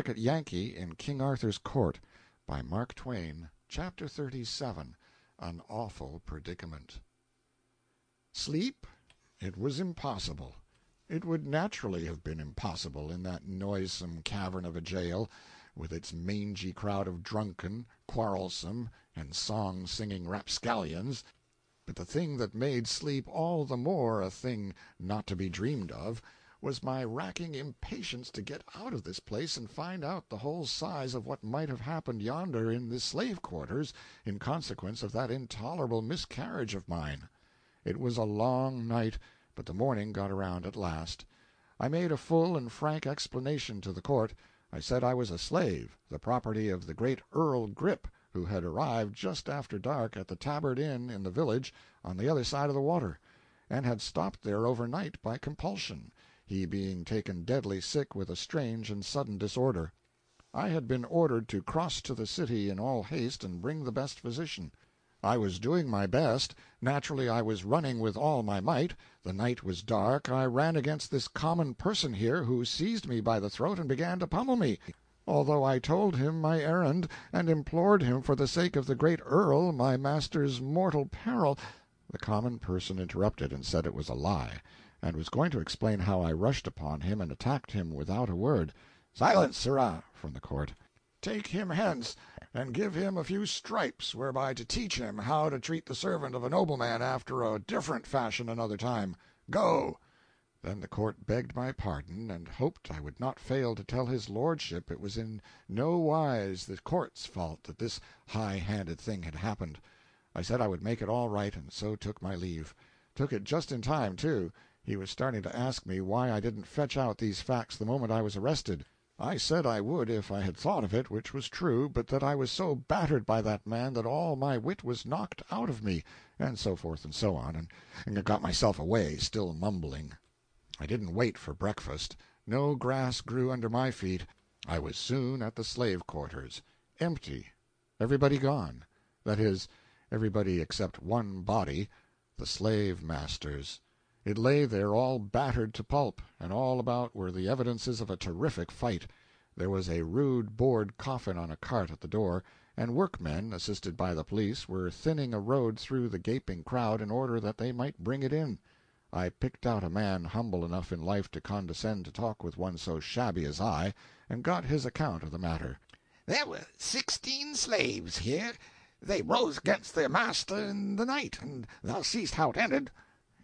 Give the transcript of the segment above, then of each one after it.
Connecticut Yankee in King Arthur's Court by Mark Twain Chapter 37 An Awful Predicament Sleep? It was impossible. It would naturally have been impossible, in that noisome cavern of a jail, with its mangy crowd of drunken, quarrelsome, and song singing rapscallions; but the thing that made sleep all the more a thing not to be dreamed of was my racking impatience to get out of this place and find out the whole size of what might have happened yonder in the slave quarters in consequence of that intolerable miscarriage of mine. It was a long night, but the morning got around at last. I made a full and frank explanation to the court. I said I was a slave, the property of the great Earl Grip, who had arrived just after dark at the Tabard Inn in the village on the other side of the water, and had stopped there over night by compulsion he being taken deadly sick with a strange and sudden disorder. I had been ordered to cross to the city in all haste and bring the best physician. I was doing my best naturally I was running with all my might the night was dark I ran against this common person here, who seized me by the throat and began to pummel me. Although I told him my errand, and implored him for the sake of the great earl, my master's mortal peril The common person interrupted and said it was a lie and was going to explain how I rushed upon him and attacked him without a word. "Silence, sirrah!" from the court. "Take him hence, and give him a few stripes whereby to teach him how to treat the servant of a nobleman after a different fashion another time. Go!" Then the court begged my pardon, and hoped I would not fail to tell his lordship it was in no wise the court's fault that this high handed thing had happened. I said I would make it all right, and so took my leave. Took it just in time, too. He was starting to ask me why I didn't fetch out these facts the moment I was arrested. I said I would if I had thought of it, which was true, but that I was so battered by that man that all my wit was knocked out of me, and so forth and so on, and got myself away, still mumbling. I didn't wait for breakfast. No grass grew under my feet. I was soon at the slave quarters. Empty. Everybody gone. That is, everybody except one body the slave master's. It lay there all battered to pulp, and all about were the evidences of a terrific fight. There was a rude board coffin on a cart at the door, and workmen, assisted by the police, were thinning a road through the gaping crowd in order that they might bring it in. I picked out a man humble enough in life to condescend to talk with one so shabby as I, and got his account of the matter. "There were sixteen slaves here. They rose against their master in the night, and thou seest how it ended.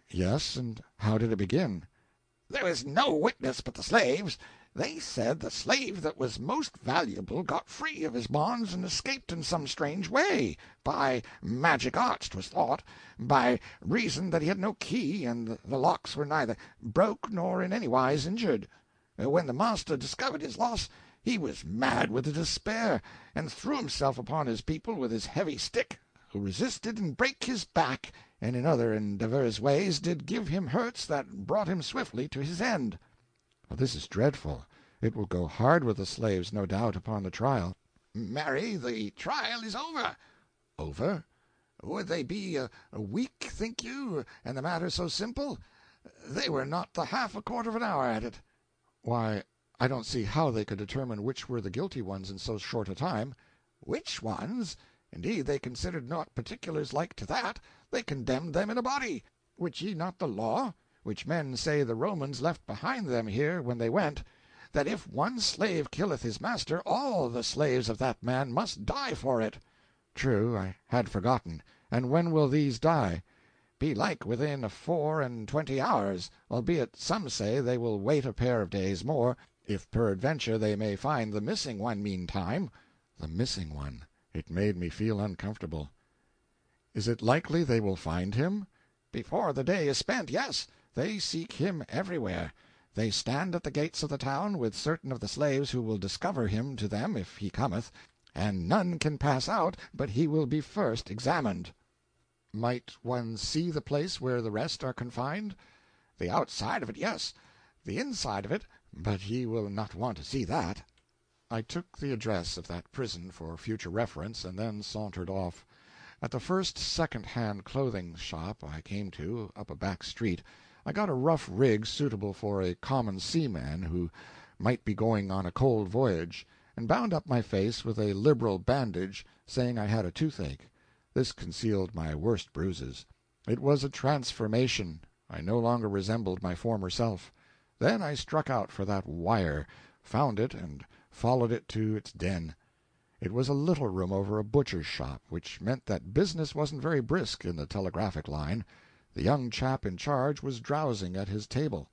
"Yes, and how did it begin?" "There was no witness but the slaves. They said the slave that was most valuable got free of his bonds and escaped in some strange way by magic arts, 'twas thought by reason that he had no key, and the locks were neither broke nor in any wise injured. Uh, when the master discovered his loss, he was mad with despair, and threw himself upon his people with his heavy stick, who resisted and brake his back and in other and divers ways did give him hurts that brought him swiftly to his end." "This is dreadful. It will go hard with the slaves, no doubt, upon the trial." "Marry, the trial is over." "Over?" "Would they be uh, a week, think you, and the matter so simple? They were not the half a quarter of an hour at it." "Why, I don't see how they could determine which were the guilty ones in so short a time." "Which ones? Indeed they considered not particulars like to that; they condemned them in a body. Wit ye not the law, which men say the Romans left behind them here when they went, that if one slave killeth his master, all the slaves of that man must die for it?" "True, I had forgotten. And when will these die?" "Belike within four and twenty hours, albeit some say they will wait a pair of days more, if peradventure they may find the missing one meantime." The missing one! It made me feel uncomfortable. "Is it likely they will find him?" "Before the day is spent, yes. They seek him everywhere. They stand at the gates of the town, with certain of the slaves who will discover him to them if he cometh, and none can pass out but he will be first examined." "Might one see the place where the rest are confined?" "The outside of it, yes. The inside of it but ye will not want to see that. I took the address of that prison for future reference, and then sauntered off. At the first second hand clothing shop I came to, up a back street, I got a rough rig suitable for a common seaman who might be going on a cold voyage, and bound up my face with a liberal bandage, saying I had a toothache. This concealed my worst bruises. It was a transformation; I no longer resembled my former self. Then I struck out for that wire, found it, and followed it to its den. It was a little room over a butcher's shop, which meant that business wasn't very brisk in the telegraphic line. The young chap in charge was drowsing at his table.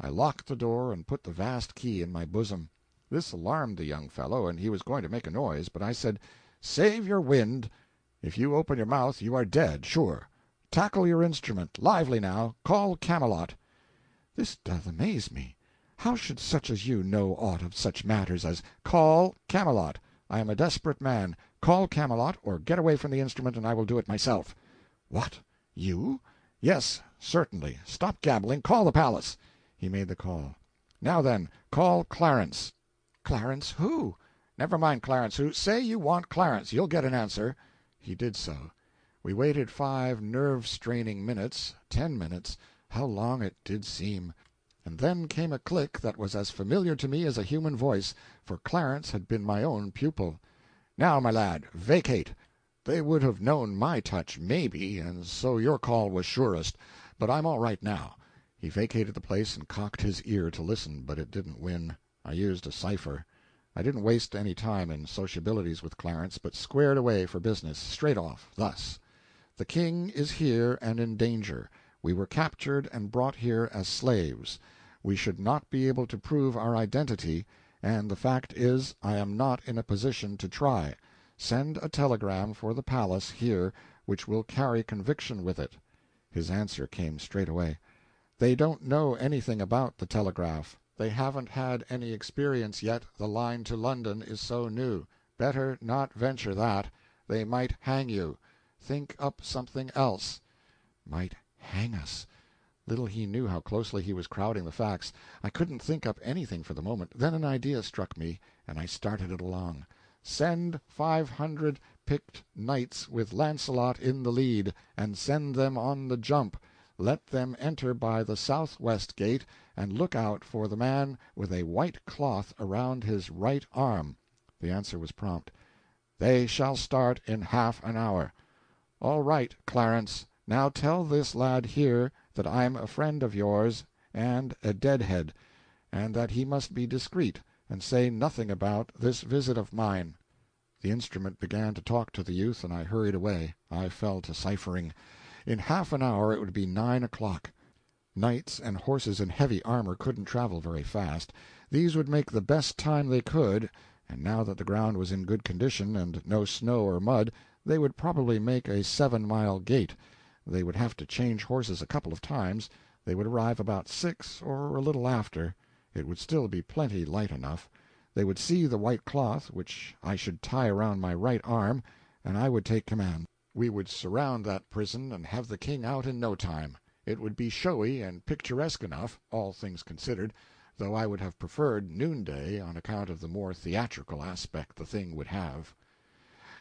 I locked the door and put the vast key in my bosom. This alarmed the young fellow, and he was going to make a noise, but I said: "Save your wind. If you open your mouth you are dead, sure. Tackle your instrument lively, now call Camelot." "This doth amaze me. How should such as you know aught of such matters as "Call Camelot. I am a desperate man. Call Camelot, or get away from the instrument and I will do it myself." "What you?" "Yes, certainly. Stop gabbling call the palace." He made the call. "Now then, call Clarence." "Clarence who?" "Never mind Clarence who say you want Clarence you'll get an answer." He did so. We waited five nerve straining minutes ten minutes how long it did seem! And then came a click that was as familiar to me as a human voice, for Clarence had been my own pupil. "Now, my lad, vacate. They would have known my touch, maybe, and so your call was surest, but I'm all right now." He vacated the place and cocked his ear to listen, but it didn't win. I used a cipher. I didn't waste any time in sociabilities with Clarence, but squared away for business, straight off, thus: "The King is here and in danger. We were captured and brought here as slaves. We should not be able to prove our identity, and the fact is I am not in a position to try. Send a telegram for the palace here which will carry conviction with it." His answer came straightway: "They don't know anything about the telegraph. They haven't had any experience yet, the line to London is so new. Better not venture that. They might hang you. Think up something else." Might hang us! Little he knew how closely he was crowding the facts. I couldn't think up anything for the moment. Then an idea struck me, and I started it along: "Send five hundred picked knights with Launcelot in the lead, and send them on the jump. Let them enter by the southwest gate, and look out for the man with a white cloth around his right arm." The answer was prompt: "They shall start in half an hour." "All right, Clarence. Now tell this lad here that I'm a friend of yours and a deadhead, and that he must be discreet, and say nothing about this visit of mine." The instrument began to talk to the youth, and I hurried away. I fell to ciphering. In half an hour it would be nine o'clock. Knights and horses in heavy armor couldn't travel very fast. These would make the best time they could, and now that the ground was in good condition, and no snow or mud, they would probably make a seven mile gait. They would have to change horses a couple of times. They would arrive about six, or a little after. It would still be plenty light enough. They would see the white cloth, which I should tie around my right arm, and I would take command. We would surround that prison and have the King out in no time. It would be showy and picturesque enough, all things considered, though I would have preferred noonday on account of the more theatrical aspect the thing would have.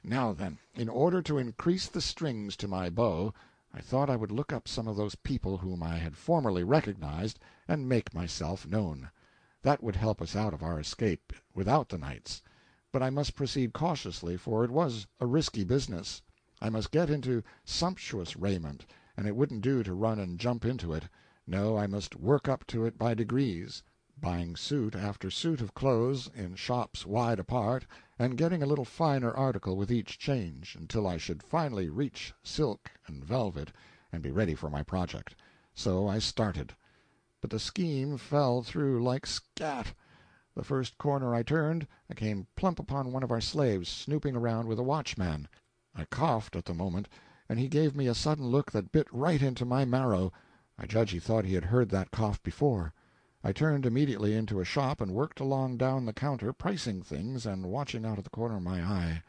Now then, in order to increase the strings to my bow. I thought I would look up some of those people whom I had formerly recognized, and make myself known. That would help us out of our escape without the knights. But I must proceed cautiously, for it was a risky business. I must get into sumptuous raiment, and it wouldn't do to run and jump into it. No, I must work up to it by degrees buying suit after suit of clothes in shops wide apart, and getting a little finer article with each change, until I should finally reach silk and velvet and be ready for my project. So I started. But the scheme fell through like scat. The first corner I turned, I came plump upon one of our slaves snooping around with a watchman. I coughed at the moment, and he gave me a sudden look that bit right into my marrow. I judge he thought he had heard that cough before. I turned immediately into a shop and worked along down the counter, pricing things and watching out of the corner of my eye.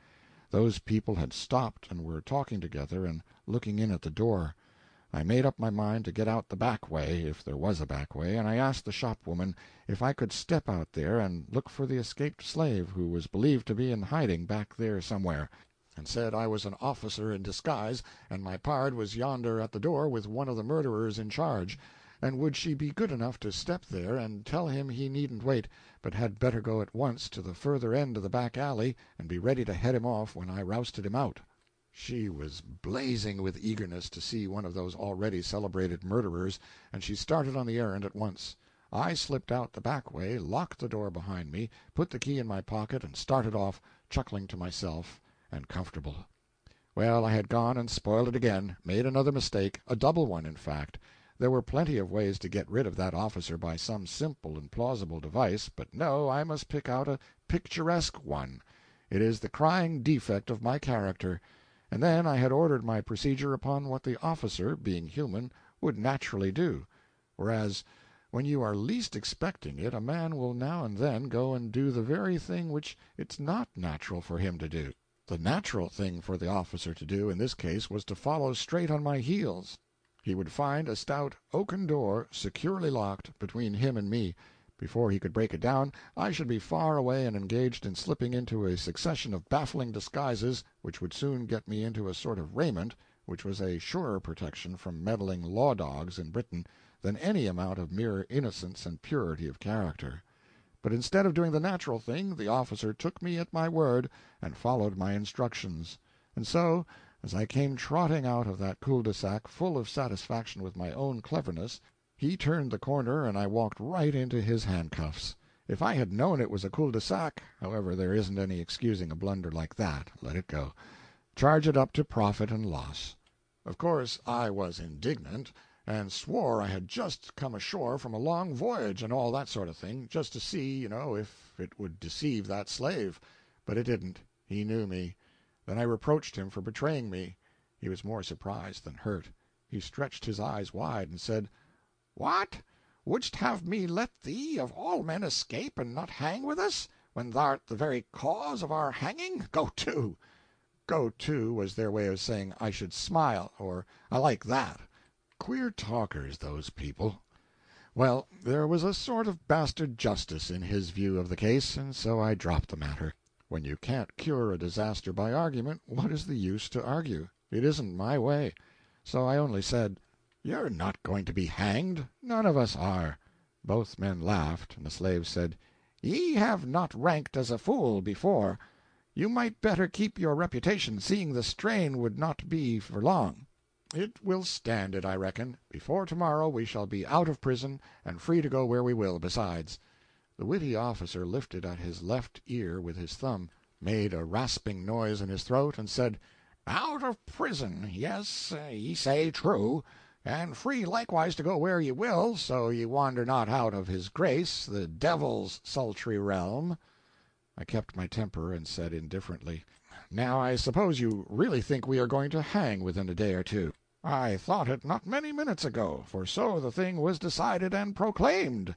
Those people had stopped and were talking together and looking in at the door. I made up my mind to get out the back way, if there was a back way, and I asked the shopwoman if I could step out there and look for the escaped slave who was believed to be in hiding back there somewhere, and said I was an officer in disguise and my pard was yonder at the door with one of the murderers in charge and would she be good enough to step there and tell him he needn't wait, but had better go at once to the further end of the back alley and be ready to head him off when I rousted him out. She was blazing with eagerness to see one of those already celebrated murderers, and she started on the errand at once. I slipped out the back way, locked the door behind me, put the key in my pocket, and started off, chuckling to myself, and comfortable. Well, I had gone and spoiled it again made another mistake a double one, in fact. There were plenty of ways to get rid of that officer by some simple and plausible device, but no, I must pick out a picturesque one. It is the crying defect of my character. And then I had ordered my procedure upon what the officer, being human, would naturally do; whereas, when you are least expecting it, a man will now and then go and do the very thing which it's not natural for him to do. The natural thing for the officer to do in this case was to follow straight on my heels. He would find a stout oaken door, securely locked, between him and me. Before he could break it down, I should be far away and engaged in slipping into a succession of baffling disguises which would soon get me into a sort of raiment which was a surer protection from meddling law dogs in Britain than any amount of mere innocence and purity of character. But instead of doing the natural thing, the officer took me at my word and followed my instructions. And so, as I came trotting out of that cul de sac full of satisfaction with my own cleverness, he turned the corner and I walked right into his handcuffs. If I had known it was a cul de sac however, there isn't any excusing a blunder like that let it go. Charge it up to profit and loss. Of course I was indignant and swore I had just come ashore from a long voyage, and all that sort of thing, just to see, you know, if it would deceive that slave. But it didn't. He knew me. Then I reproached him for betraying me. He was more surprised than hurt. He stretched his eyes wide, and said "What! wouldst have me let thee, of all men, escape and not hang with us, when thou'rt the very cause of our hanging? Go to!" "Go to" was their way of saying I should smile, or I like that. Queer talkers, those people. Well, there was a sort of bastard justice in his view of the case, and so I dropped the matter. When you can't cure a disaster by argument, what is the use to argue? It isn't my way. So I only said "You're not going to be hanged. None of us are." Both men laughed, and the slave said "Ye have not ranked as a fool before. You might better keep your reputation, seeing the strain would not be for long. It will stand it, I reckon. Before to morrow we shall be out of prison, and free to go where we will, besides." The witty officer lifted at his left ear with his thumb, made a rasping noise in his throat, and said "Out of prison yes, ye say true, and free likewise to go where ye will, so ye wander not out of his grace, the devil's sultry realm." I kept my temper, and said indifferently "Now I suppose you really think we are going to hang within a day or two?" "I thought it not many minutes ago, for so the thing was decided and proclaimed."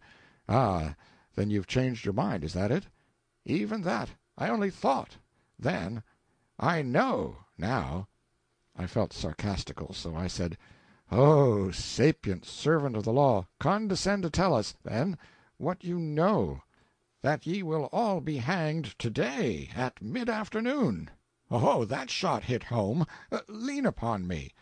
"Ah, then you've changed your mind, is that it?" "Even that. I only thought then. I know now." I felt sarcastical, so I said "Oh, sapient servant of the law, condescend to tell us, then, what you know." "That ye will all be hanged to day, at mid afternoon." "Oh, that shot hit home. Uh, lean upon me."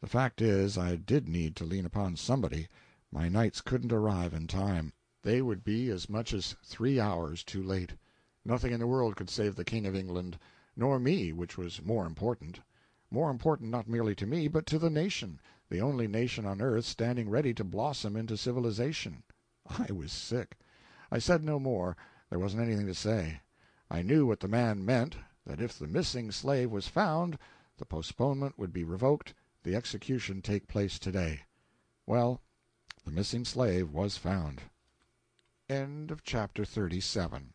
The fact is, I did need to lean upon somebody. My knights couldn't arrive in time. They would be as much as three hours too late. Nothing in the world could save the King of England nor me, which was more important. More important not merely to me, but to the nation, the only nation on earth standing ready to blossom into civilization. I was sick. I said no more there wasn't anything to say. I knew what the man meant that if the missing slave was found, the postponement would be revoked the execution take place to day. Well, the missing slave was found. End of chapter 37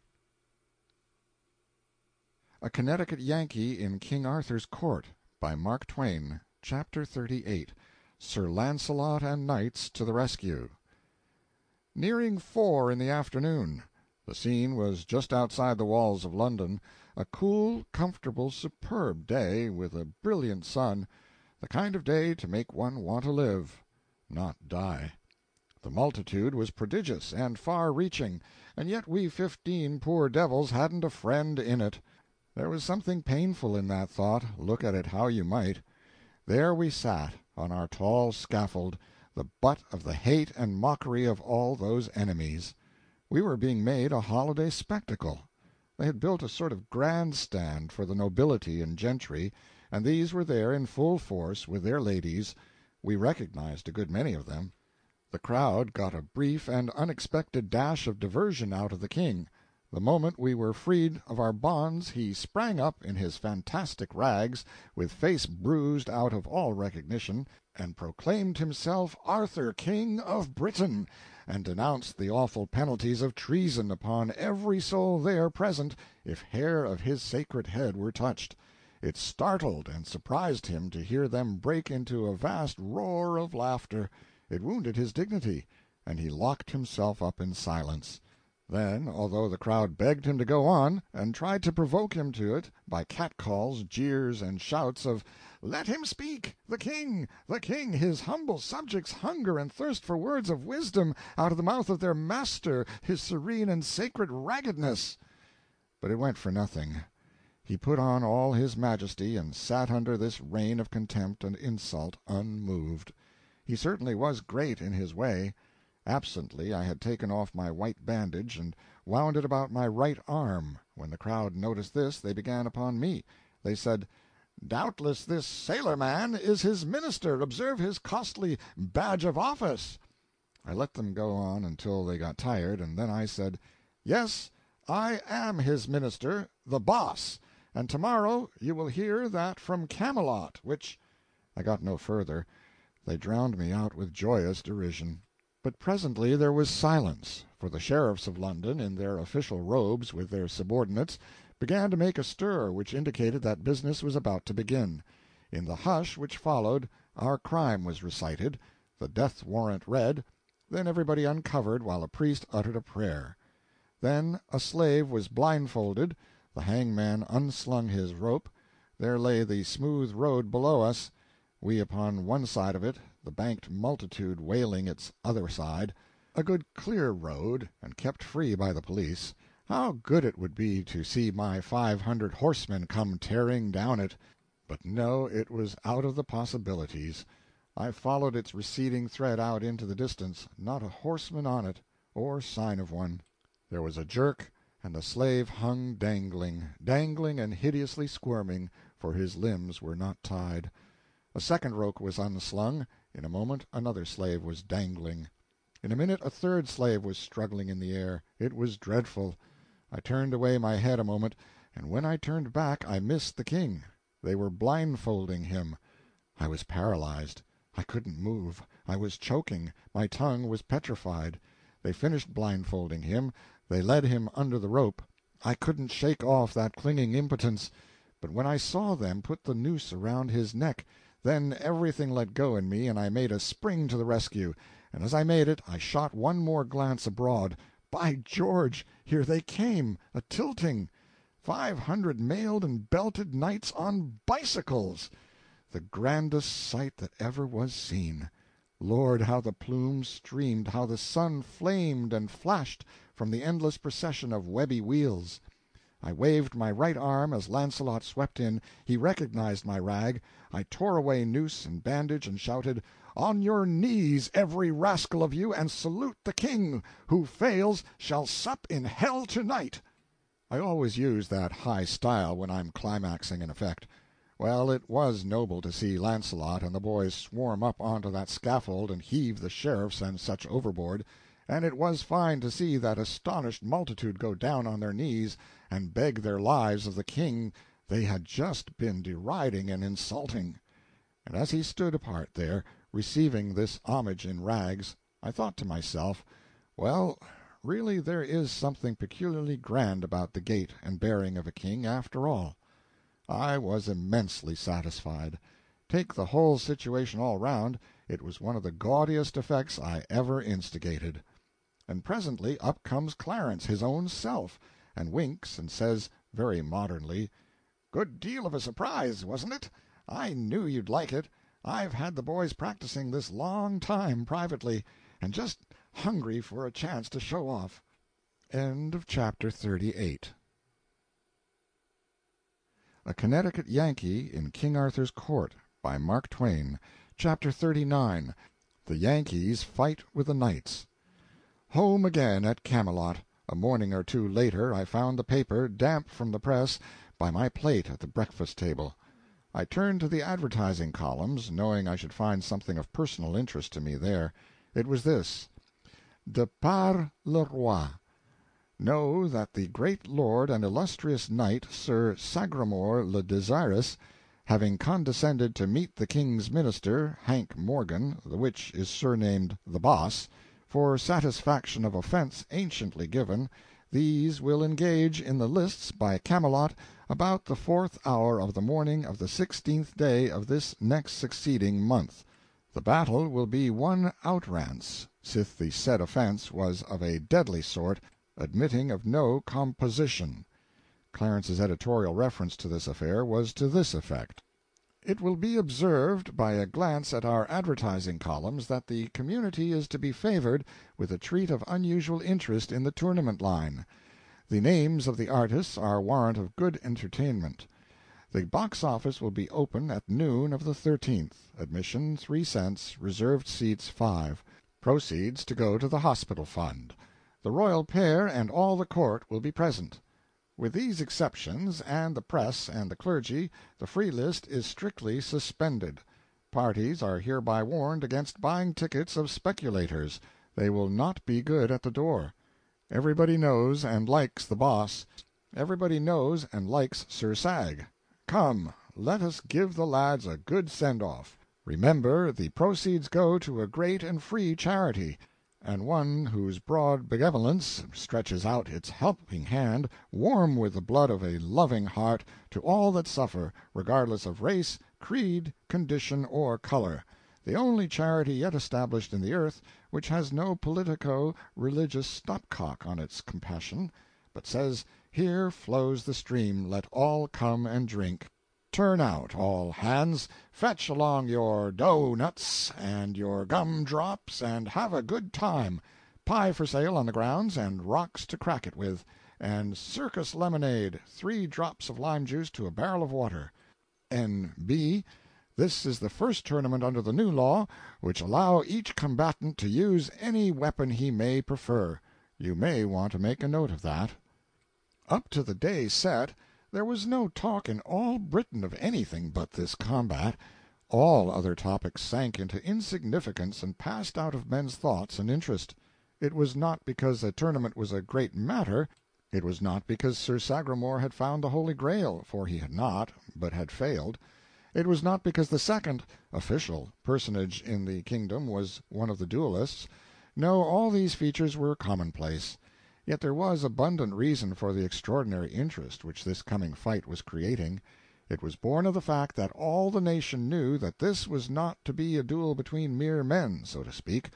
A Connecticut Yankee in King Arthur's Court by Mark Twain CHAPTER 38 Sir Launcelot and Knights to the Rescue Nearing four in the afternoon. The scene was just outside the walls of London a cool, comfortable, superb day, with a brilliant sun the kind of day to make one want to live, not die. The multitude was prodigious and far reaching, and yet we fifteen poor devils hadn't a friend in it. There was something painful in that thought, look at it how you might. There we sat, on our tall scaffold, the butt of the hate and mockery of all those enemies. We were being made a holiday spectacle. They had built a sort of grand stand for the nobility and gentry, and these were there in full force, with their ladies. We recognized a good many of them. The crowd got a brief and unexpected dash of diversion out of the King. The moment we were freed of our bonds he sprang up, in his fantastic rags, with face bruised out of all recognition, and proclaimed himself Arthur King of Britain, and denounced the awful penalties of treason upon every soul there present if hair of his sacred head were touched. It startled and surprised him to hear them break into a vast roar of laughter; it wounded his dignity, and he locked himself up in silence. Then, although the crowd begged him to go on, and tried to provoke him to it by catcalls, jeers, and shouts of "Let him speak! the King! the King! his humble subjects hunger and thirst for words of wisdom out of the mouth of their master, his serene and sacred raggedness!" But it went for nothing. He put on all his majesty, and sat under this rain of contempt and insult unmoved. He certainly was great in his way. Absently I had taken off my white bandage and wound it about my right arm. When the crowd noticed this, they began upon me. They said, "Doubtless this sailor man is his minister observe his costly badge of office." I let them go on until they got tired, and then I said, "Yes, I am his minister, the Boss, and tomorrow you will hear that from Camelot, which I got no further. They drowned me out with joyous derision. But presently there was silence, for the sheriffs of London, in their official robes, with their subordinates, began to make a stir which indicated that business was about to begin. In the hush which followed, our crime was recited, the death warrant read, then everybody uncovered while a priest uttered a prayer. Then a slave was blindfolded, the hangman unslung his rope, there lay the smooth road below us, we upon one side of it, the banked multitude wailing its other side a good clear road, and kept free by the police. How good it would be to see my five hundred horsemen come tearing down it! But no, it was out of the possibilities. I followed its receding thread out into the distance not a horseman on it, or sign of one. There was a jerk, and the slave hung dangling dangling and hideously squirming, for his limbs were not tied. A second rope was unslung. In a moment another slave was dangling. In a minute a third slave was struggling in the air. It was dreadful. I turned away my head a moment, and when I turned back I missed the King. They were blindfolding him. I was paralyzed. I couldn't move. I was choking. My tongue was petrified. They finished blindfolding him. They led him under the rope. I couldn't shake off that clinging impotence. But when I saw them put the noose around his neck then everything let go in me and I made a spring to the rescue, and as I made it I shot one more glance abroad. By George, here they came, a tilting! Five hundred mailed and belted knights on bicycles! The grandest sight that ever was seen. Lord, how the plumes streamed, how the sun flamed and flashed from the endless procession of webby wheels! I waved my right arm as Launcelot swept in. He recognized my rag. I tore away noose and bandage, and shouted, "On your knees, every rascal of you, and salute the King! Who fails shall sup in hell to night!" I always use that high style when I'm climaxing an effect. Well, it was noble to see Launcelot and the boys swarm up onto that scaffold and heave the sheriffs and such overboard and it was fine to see that astonished multitude go down on their knees and beg their lives of the King they had just been deriding and insulting. And as he stood apart there, receiving this homage in rags, I thought to myself, well, really there is something peculiarly grand about the gait and bearing of a king, after all. I was immensely satisfied. Take the whole situation all round, it was one of the gaudiest effects I ever instigated and presently up comes Clarence, his own self, and winks and says, very modernly, "Good deal of a surprise, wasn't it? I knew you'd like it. I've had the boys practising this long time, privately, and just hungry for a chance to show off." CHAPTER 38 A Connecticut Yankee in King Arthur's Court by Mark Twain CHAPTER 39 THE YANKEES FIGHT WITH THE KNIGHTS Home again at Camelot. A morning or two later I found the paper, damp from the press, by my plate at the breakfast table. I turned to the advertising columns, knowing I should find something of personal interest to me there. It was this: "De par le Roi Know that the great lord and illustrious knight, Sir Sagramor le Desirous, having condescended to meet the King's minister, Hank Morgan, the which is surnamed the Boss, for satisfaction of offence anciently given, these will engage in the lists by Camelot about the fourth hour of the morning of the sixteenth day of this next succeeding month. The battle will be one outrance, sith the said offence was of a deadly sort, admitting of no composition." Clarence's editorial reference to this affair was to this effect: It will be observed by a glance at our advertising columns that the community is to be favored with a treat of unusual interest in the tournament line. The names of the artists are warrant of good entertainment. The box office will be open at noon of the 13th. Admission 3 cents, reserved seats 5. Proceeds to go to the hospital fund. The royal pair and all the court will be present. With these exceptions, and the press and the clergy, the free list is strictly suspended. Parties are hereby warned against buying tickets of speculators. They will not be good at the door. Everybody knows and likes the Boss. Everybody knows and likes Sir Sag. Come, let us give the lads a good send off. Remember, the proceeds go to a great and free charity and one whose broad benevolence stretches out its helping hand, warm with the blood of a loving heart, to all that suffer, regardless of race, creed, condition, or color the only charity yet established in the earth which has no politico religious stopcock on its compassion, but says here flows the stream, let all come and drink. Turn out, all hands, fetch along your dough nuts and your gum drops, and have a good time. Pie for sale on the grounds, and rocks to crack it with, and circus lemonade, three drops of lime juice to a barrel of water. N.B. This is the first tournament under the new law which allow each combatant to use any weapon he may prefer. You may want to make a note of that. Up to the day set. There was no talk in all Britain of anything but this combat. All other topics sank into insignificance and passed out of men's thoughts and interest. It was not because a tournament was a great matter, it was not because Sir Sagramor had found the Holy Grail, for he had not, but had failed; it was not because the second (official) personage in the kingdom was one of the duelists. No, all these features were commonplace. Yet there was abundant reason for the extraordinary interest which this coming fight was creating. It was born of the fact that all the nation knew that this was not to be a duel between mere men, so to speak,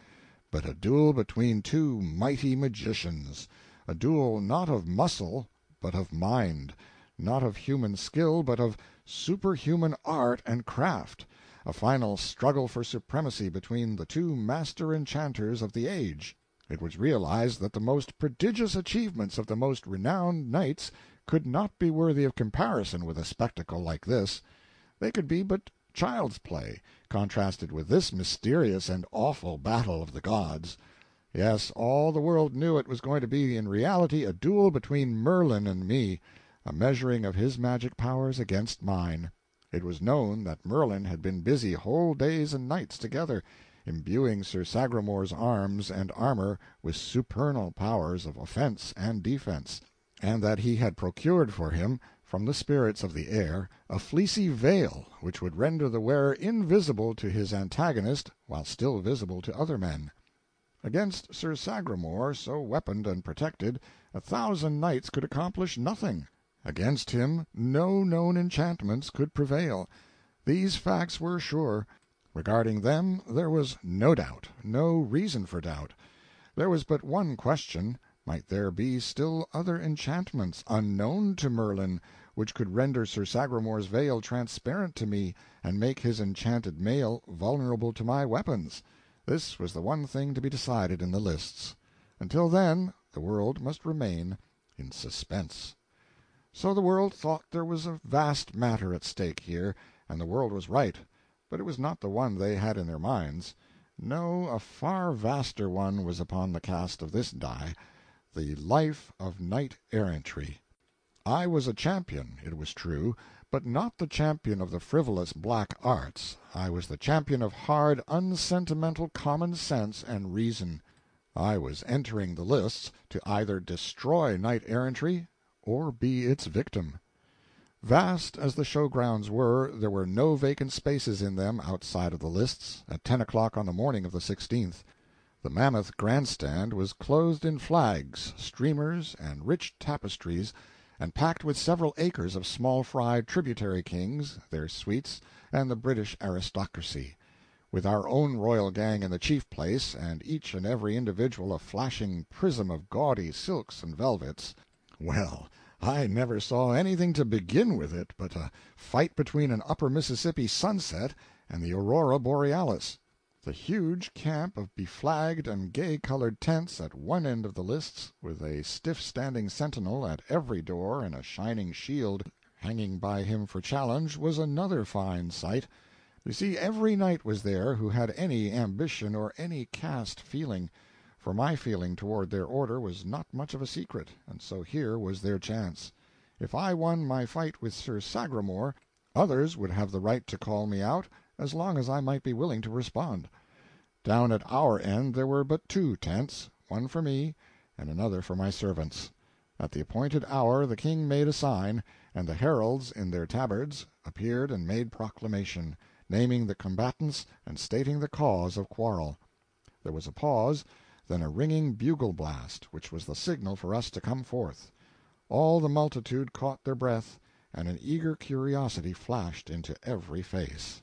but a duel between two mighty magicians a duel not of muscle, but of mind; not of human skill, but of superhuman art and craft a final struggle for supremacy between the two master enchanters of the age. It was realized that the most prodigious achievements of the most renowned knights could not be worthy of comparison with a spectacle like this; they could be but child's play, contrasted with this mysterious and awful battle of the gods. Yes, all the world knew it was going to be in reality a duel between Merlin and me a measuring of his magic powers against mine. It was known that Merlin had been busy whole days and nights together imbuing Sir Sagramor's arms and armor with supernal powers of offence and defence, and that he had procured for him, from the spirits of the air, a fleecy veil which would render the wearer invisible to his antagonist while still visible to other men. Against Sir Sagramor, so weaponed and protected, a thousand knights could accomplish nothing; against him no known enchantments could prevail. These facts were sure. Regarding them there was no doubt, no reason for doubt. There was but one question: might there be still other enchantments, unknown to Merlin, which could render Sir Sagramor's veil transparent to me, and make his enchanted mail vulnerable to my weapons? This was the one thing to be decided in the lists. Until then, the world must remain in suspense. So the world thought there was a vast matter at stake here, and the world was right but it was not the one they had in their minds. No, a far vaster one was upon the cast of this die the life of knight errantry. I was a champion, it was true, but not the champion of the frivolous black arts, I was the champion of hard, unsentimental common sense and reason. I was entering the lists to either destroy knight errantry or be its victim. Vast as the show grounds were, there were no vacant spaces in them outside of the lists, at ten o'clock on the morning of the 16th. The mammoth grand stand was clothed in flags, streamers, and rich tapestries, and packed with several acres of small fry tributary kings, their suites, and the British aristocracy; with our own royal gang in the chief place, and each and every individual a flashing prism of gaudy silks and velvets. Well, I never saw anything to begin with it but a fight between an upper Mississippi sunset and the aurora borealis. The huge camp of beflagged and gay colored tents at one end of the lists, with a stiff standing sentinel at every door and a shining shield hanging by him for challenge, was another fine sight. You see, every knight was there who had any ambition or any caste feeling; for my feeling toward their order was not much of a secret, and so here was their chance. If I won my fight with Sir Sagramor, others would have the right to call me out as long as I might be willing to respond. Down at our end there were but two tents, one for me and another for my servants. At the appointed hour the King made a sign, and the heralds in their tabards appeared and made proclamation, naming the combatants and stating the cause of quarrel. There was a pause, then a ringing bugle blast, which was the signal for us to come forth. All the multitude caught their breath, and an eager curiosity flashed into every face.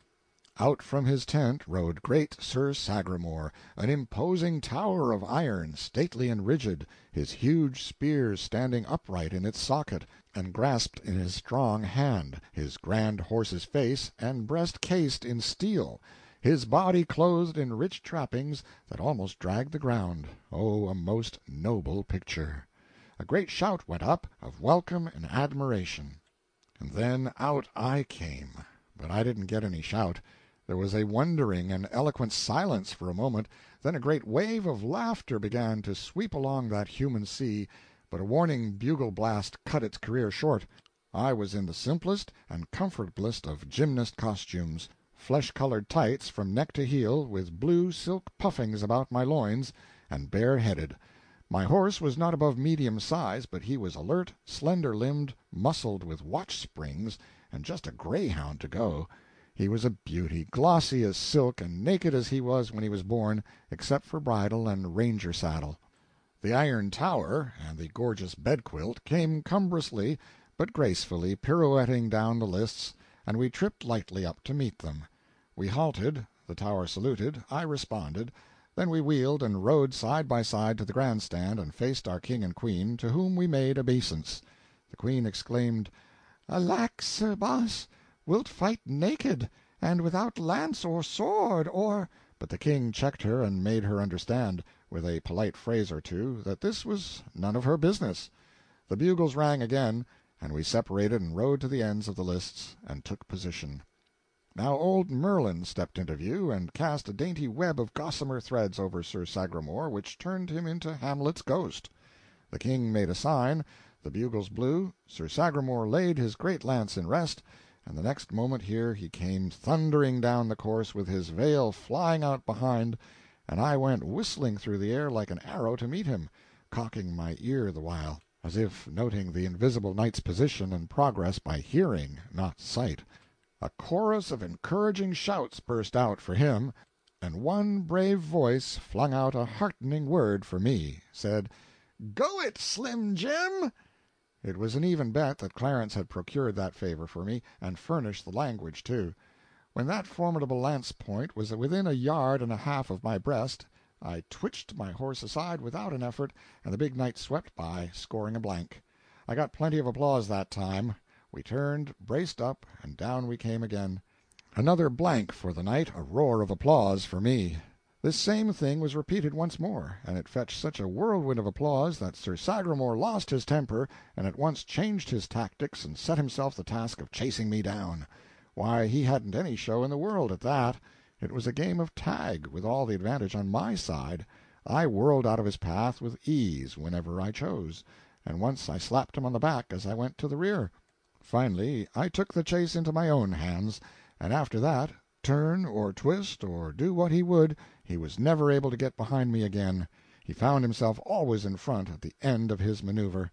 Out from his tent rode great Sir Sagramor, an imposing tower of iron, stately and rigid, his huge spear standing upright in its socket, and grasped in his strong hand, his grand horse's face and breast cased in steel, his body clothed in rich trappings that almost dragged the ground oh, a most noble picture! A great shout went up, of welcome and admiration. And then out I came. But I didn't get any shout. There was a wondering and eloquent silence for a moment, then a great wave of laughter began to sweep along that human sea, but a warning bugle blast cut its career short. I was in the simplest and comfortablest of gymnast costumes flesh colored tights from neck to heel, with blue silk puffings about my loins, and bareheaded. My horse was not above medium size, but he was alert, slender limbed, muscled with watch springs, and just a greyhound to go. He was a beauty, glossy as silk and naked as he was when he was born, except for bridle and ranger saddle. The iron tower and the gorgeous bedquilt came cumbrously but gracefully pirouetting down the lists, and we tripped lightly up to meet them. We halted, the tower saluted, I responded, then we wheeled and rode side by side to the grand stand and faced our King and Queen, to whom we made obeisance. The Queen exclaimed, "Alack, Sir Boss! wilt fight naked, and without lance or sword, or But the King checked her and made her understand, with a polite phrase or two, that this was none of her business. The bugles rang again, and we separated and rode to the ends of the lists and took position. Now old Merlin stepped into view, and cast a dainty web of gossamer threads over Sir Sagramor which turned him into Hamlet's ghost. The King made a sign, the bugles blew, Sir Sagramor laid his great lance in rest and the next moment here he came thundering down the course with his veil flying out behind, and I went whistling through the air like an arrow to meet him, cocking my ear the while, as if noting the invisible knight's position and progress by hearing, not sight. A chorus of encouraging shouts burst out for him, and one brave voice flung out a heartening word for me said, "Go it, Slim Jim!" It was an even bet that Clarence had procured that favor for me, and furnished the language, too. When that formidable lance point was within a yard and a half of my breast, I twitched my horse aside without an effort, and the big knight swept by, scoring a blank. I got plenty of applause that time. We turned, braced up, and down we came again. Another blank for the knight, a roar of applause for me. This same thing was repeated once more, and it fetched such a whirlwind of applause that Sir Sagramor lost his temper and at once changed his tactics and set himself the task of chasing me down. Why, he hadn't any show in the world at that. It was a game of tag, with all the advantage on my side. I whirled out of his path with ease whenever I chose, and once I slapped him on the back as I went to the rear. Finally I took the chase into my own hands, and after that, turn or twist or do what he would, he was never able to get behind me again; he found himself always in front at the end of his maneuver.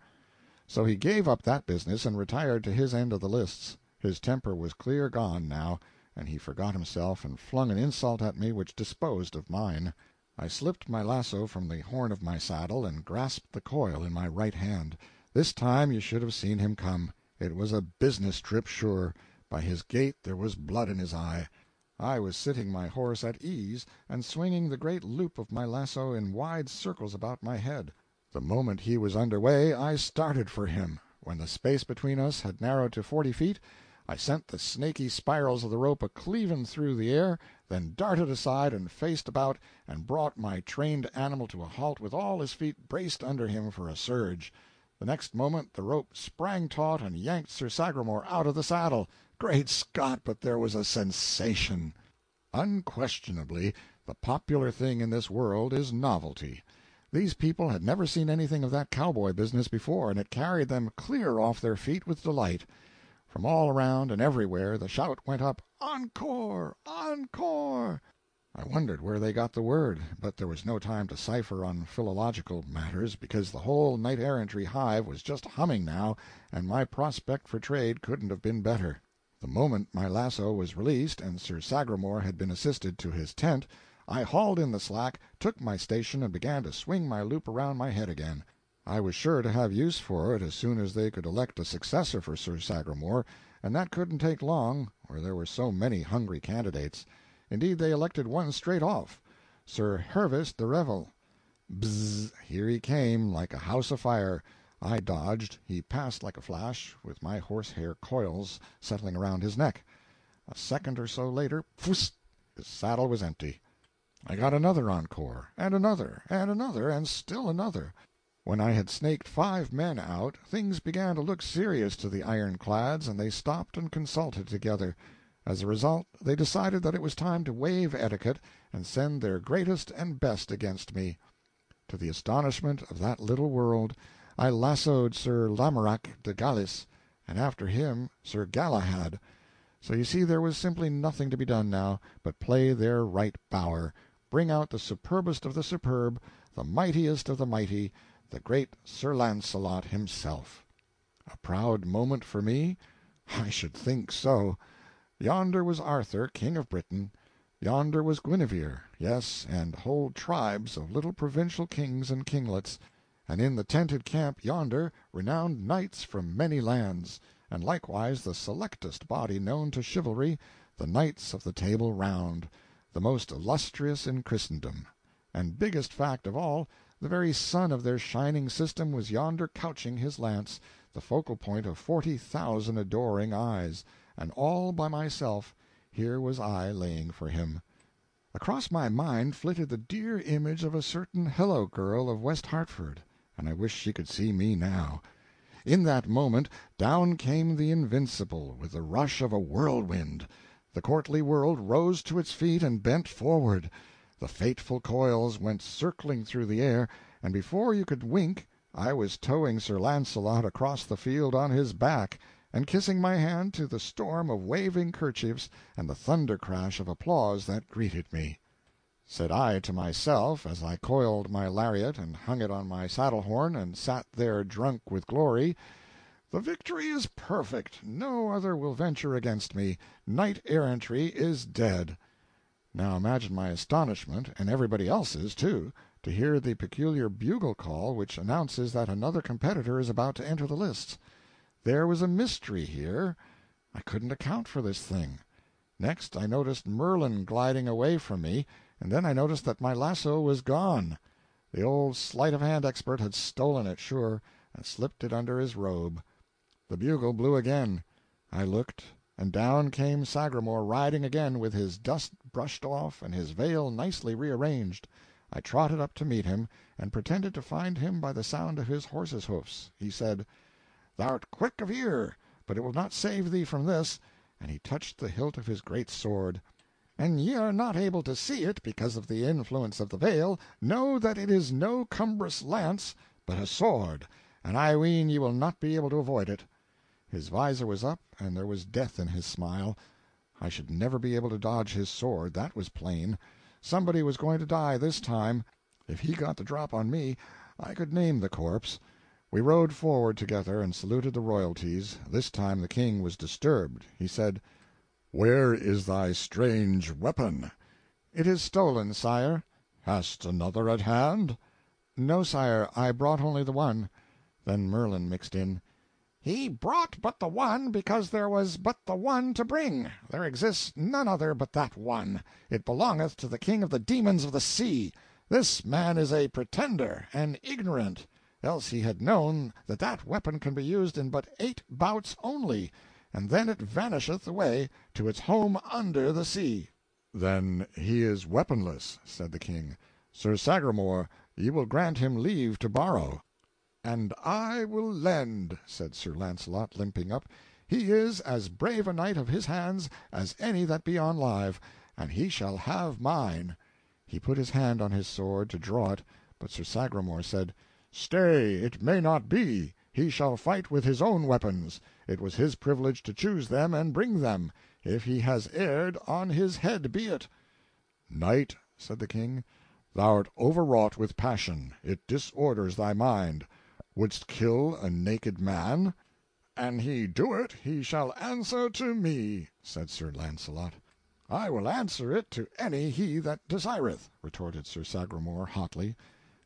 So he gave up that business and retired to his end of the lists. His temper was clear gone, now, and he forgot himself and flung an insult at me which disposed of mine. I slipped my lasso from the horn of my saddle and grasped the coil in my right hand. This time you should have seen him come. It was a business trip, sure; by his gait there was blood in his eye. I was sitting my horse at ease and swinging the great loop of my lasso in wide circles about my head. The moment he was under way I started for him. When the space between us had narrowed to forty feet, I sent the snaky spirals of the rope a cleaving through the air, then darted aside and faced about and brought my trained animal to a halt with all his feet braced under him for a surge. The next moment the rope sprang taut and yanked Sir Sagramor out of the saddle. Great Scott, but there was a sensation! Unquestionably the popular thing in this world is novelty. These people had never seen anything of that cowboy business before, and it carried them clear off their feet with delight. From all around and everywhere the shout went up, "Encore! encore!" I wondered where they got the word, but there was no time to cipher on philological matters, because the whole knight errantry hive was just humming now, and my prospect for trade couldn't have been better. The moment my lasso was released and Sir Sagramor had been assisted to his tent. I hauled in the slack, took my station, and began to swing my loop around my head again. I was sure to have use for it as soon as they could elect a successor for Sir Sagramor, and that couldn't take long where there were so many hungry candidates. Indeed, they elected one straight off Sir Hervis de Revel. Bzzz! here he came, like a house afire. I dodged, he passed like a flash, with my horsehair coils settling around his neck. A second or so later, phwist! his saddle was empty. I got another encore, and another, and another, and still another. When I had snaked five men out, things began to look serious to the ironclads, and they stopped and consulted together. As a result, they decided that it was time to waive etiquette and send their greatest and best against me. To the astonishment of that little world, I lassoed Sir Lamorak de Galis, and after him Sir Galahad. So you see there was simply nothing to be done now but play their right bower bring out the superbest of the superb, the mightiest of the mighty, the great Sir Launcelot himself. A proud moment for me? I should think so. Yonder was Arthur, King of Britain; yonder was Guinevere yes, and whole tribes of little provincial kings and kinglets; and in the tented camp yonder renowned knights from many lands, and likewise the selectest body known to chivalry, the Knights of the Table Round the most illustrious in Christendom; and biggest fact of all, the very sun of their shining system was yonder couching his lance, the focal point of forty thousand adoring eyes, and all by myself, here was I laying for him. Across my mind flitted the dear image of a certain Hello girl of West Hartford, and I wished she could see me now. In that moment down came the Invincible with the rush of a whirlwind. The courtly world rose to its feet and bent forward. The fateful coils went circling through the air, and before you could wink I was towing Sir Launcelot across the field on his back, and kissing my hand to the storm of waving kerchiefs and the thunder crash of applause that greeted me. Said I to myself, as I coiled my lariat and hung it on my saddle horn and sat there drunk with glory. The victory is perfect no other will venture against me knight errantry is dead. Now imagine my astonishment, and everybody else's, too, to hear the peculiar bugle call which announces that another competitor is about to enter the lists. There was a mystery here. I couldn't account for this thing. Next I noticed Merlin gliding away from me, and then I noticed that my lasso was gone. The old sleight of hand expert had stolen it, sure, and slipped it under his robe. The bugle blew again. I looked, and down came Sagramor riding again, with his dust brushed off and his veil nicely rearranged. I trotted up to meet him, and pretended to find him by the sound of his horse's hoofs. He said "Thou'rt quick of ear, but it will not save thee from this," and he touched the hilt of his great sword. and ye are not able to see it because of the influence of the veil, know that it is no cumbrous lance, but a sword, and I ween ye will not be able to avoid it." His visor was up, and there was death in his smile. I should never be able to dodge his sword, that was plain. Somebody was going to die this time. If he got the drop on me, I could name the corpse. We rode forward together and saluted the royalties. This time the King was disturbed. He said: "Where is thy strange weapon?" "It is stolen, sire." "Hast another at hand?" "No, sire, I brought only the one." Then Merlin mixed in: "He brought but the one because there was but the one to bring. There exists none other but that one. It belongeth to the king of the demons of the sea. This man is a pretender, and ignorant, else he had known that that weapon can be used in but eight bouts only, and then it vanisheth away to its home under the sea." "Then he is weaponless," said the King. "Sir Sagramor, ye will grant him leave to borrow." "And I will lend," said Sir Launcelot, limping up. "He is as brave a knight of his hands as any that be on live, and he shall have mine." He put his hand on his sword to draw it, but Sir Sagramor said, "Stay, it may not be. He shall fight with his own weapons. It was his privilege to choose them and bring them. If he has erred, on his head be it." "Knight," said the King, "thou'rt overwrought with passion; it disorders thy mind. Wouldst kill a naked man?" "An he do it, he shall answer to me," said Sir Launcelot. "I will answer it to any he that desireth," retorted Sir Sagramor hotly.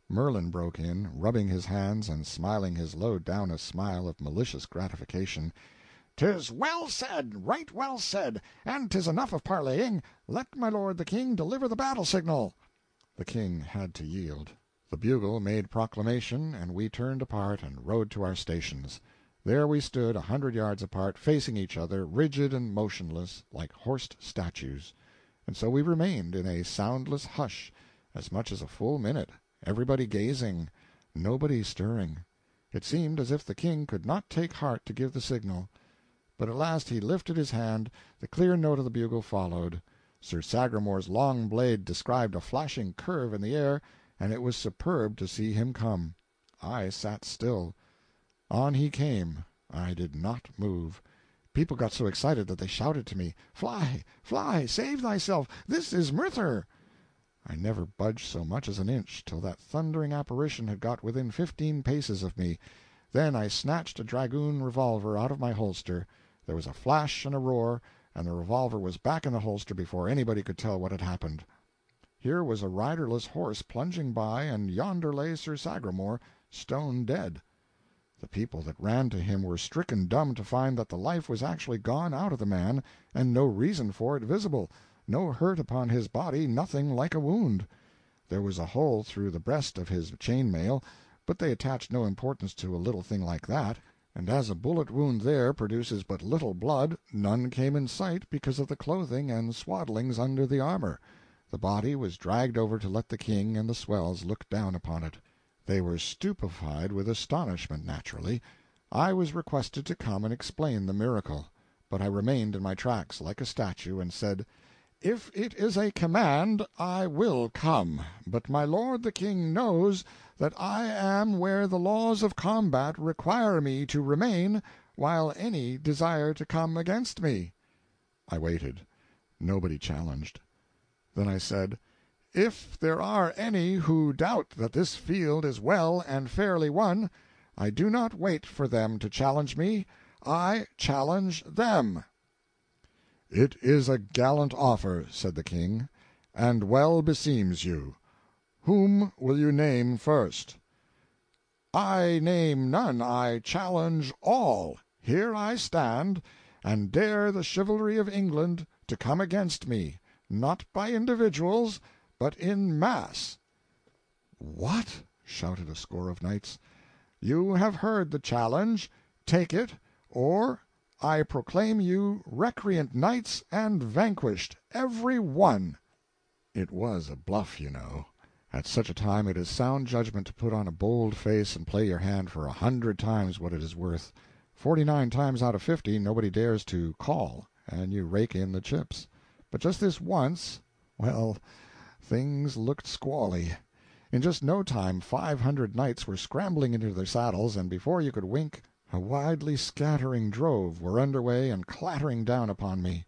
Merlin broke in, rubbing his hands and smiling his low down a smile of malicious gratification: "'Tis well said, right well said, and 'tis enough of parleying. Let my lord the King deliver the battle signal." The King had to yield. The bugle made proclamation, and we turned apart and rode to our stations. There we stood, a hundred yards apart, facing each other, rigid and motionless, like horsed statues. And so we remained, in a soundless hush, as much as a full minute, everybody gazing, nobody stirring. It seemed as if the King could not take heart to give the signal. But at last he lifted his hand, the clear note of the bugle followed. Sir Sagramor's long blade described a flashing curve in the air, and it was superb to see him come. I sat still. On he came. I did not move. People got so excited that they shouted to me, "Fly, fly, save thyself, this is Murther!" I never budged so much as an inch till that thundering apparition had got within fifteen paces of me. Then I snatched a dragoon revolver out of my holster. There was a flash and a roar, and the revolver was back in the holster before anybody could tell what had happened. Here was a riderless horse plunging by, and yonder lay Sir Sagramor, stone dead. The people that ran to him were stricken dumb to find that the life was actually gone out of the man, and no reason for it visible no hurt upon his body, nothing like a wound. There was a hole through the breast of his chain mail, but they attached no importance to a little thing like that, and as a bullet wound there produces but little blood, none came in sight because of the clothing and swaddlings under the armor. The body was dragged over to let the King and the swells look down upon it. They were stupefied with astonishment, naturally. I was requested to come and explain the miracle. But I remained in my tracks, like a statue, and said if it is a command, I will come, but my lord the King knows that I am where the laws of combat require me to remain while any desire to come against me." I waited. Nobody challenged. Then I said, "If there are any who doubt that this field is well and fairly won, I do not wait for them to challenge me, I challenge them. "It is a gallant offer," said the King, "and well beseems you. Whom will you name first?" "I name none, I challenge all. Here I stand, and dare the chivalry of England to come against me, not by individuals, but in mass." "What!" shouted a score of knights. "You have heard the challenge. Take it, or I proclaim you recreant knights and vanquished, every one." It was a bluff, you know. At such a time it is sound judgment to put on a bold face and play your hand for a hundred times what it is worth. Forty nine times out of fifty nobody dares to "call," and you rake in the chips. But just this once well, things looked squally. In just no time five hundred knights were scrambling into their saddles, and before you could wink a widely scattering drove were under way and clattering down upon me.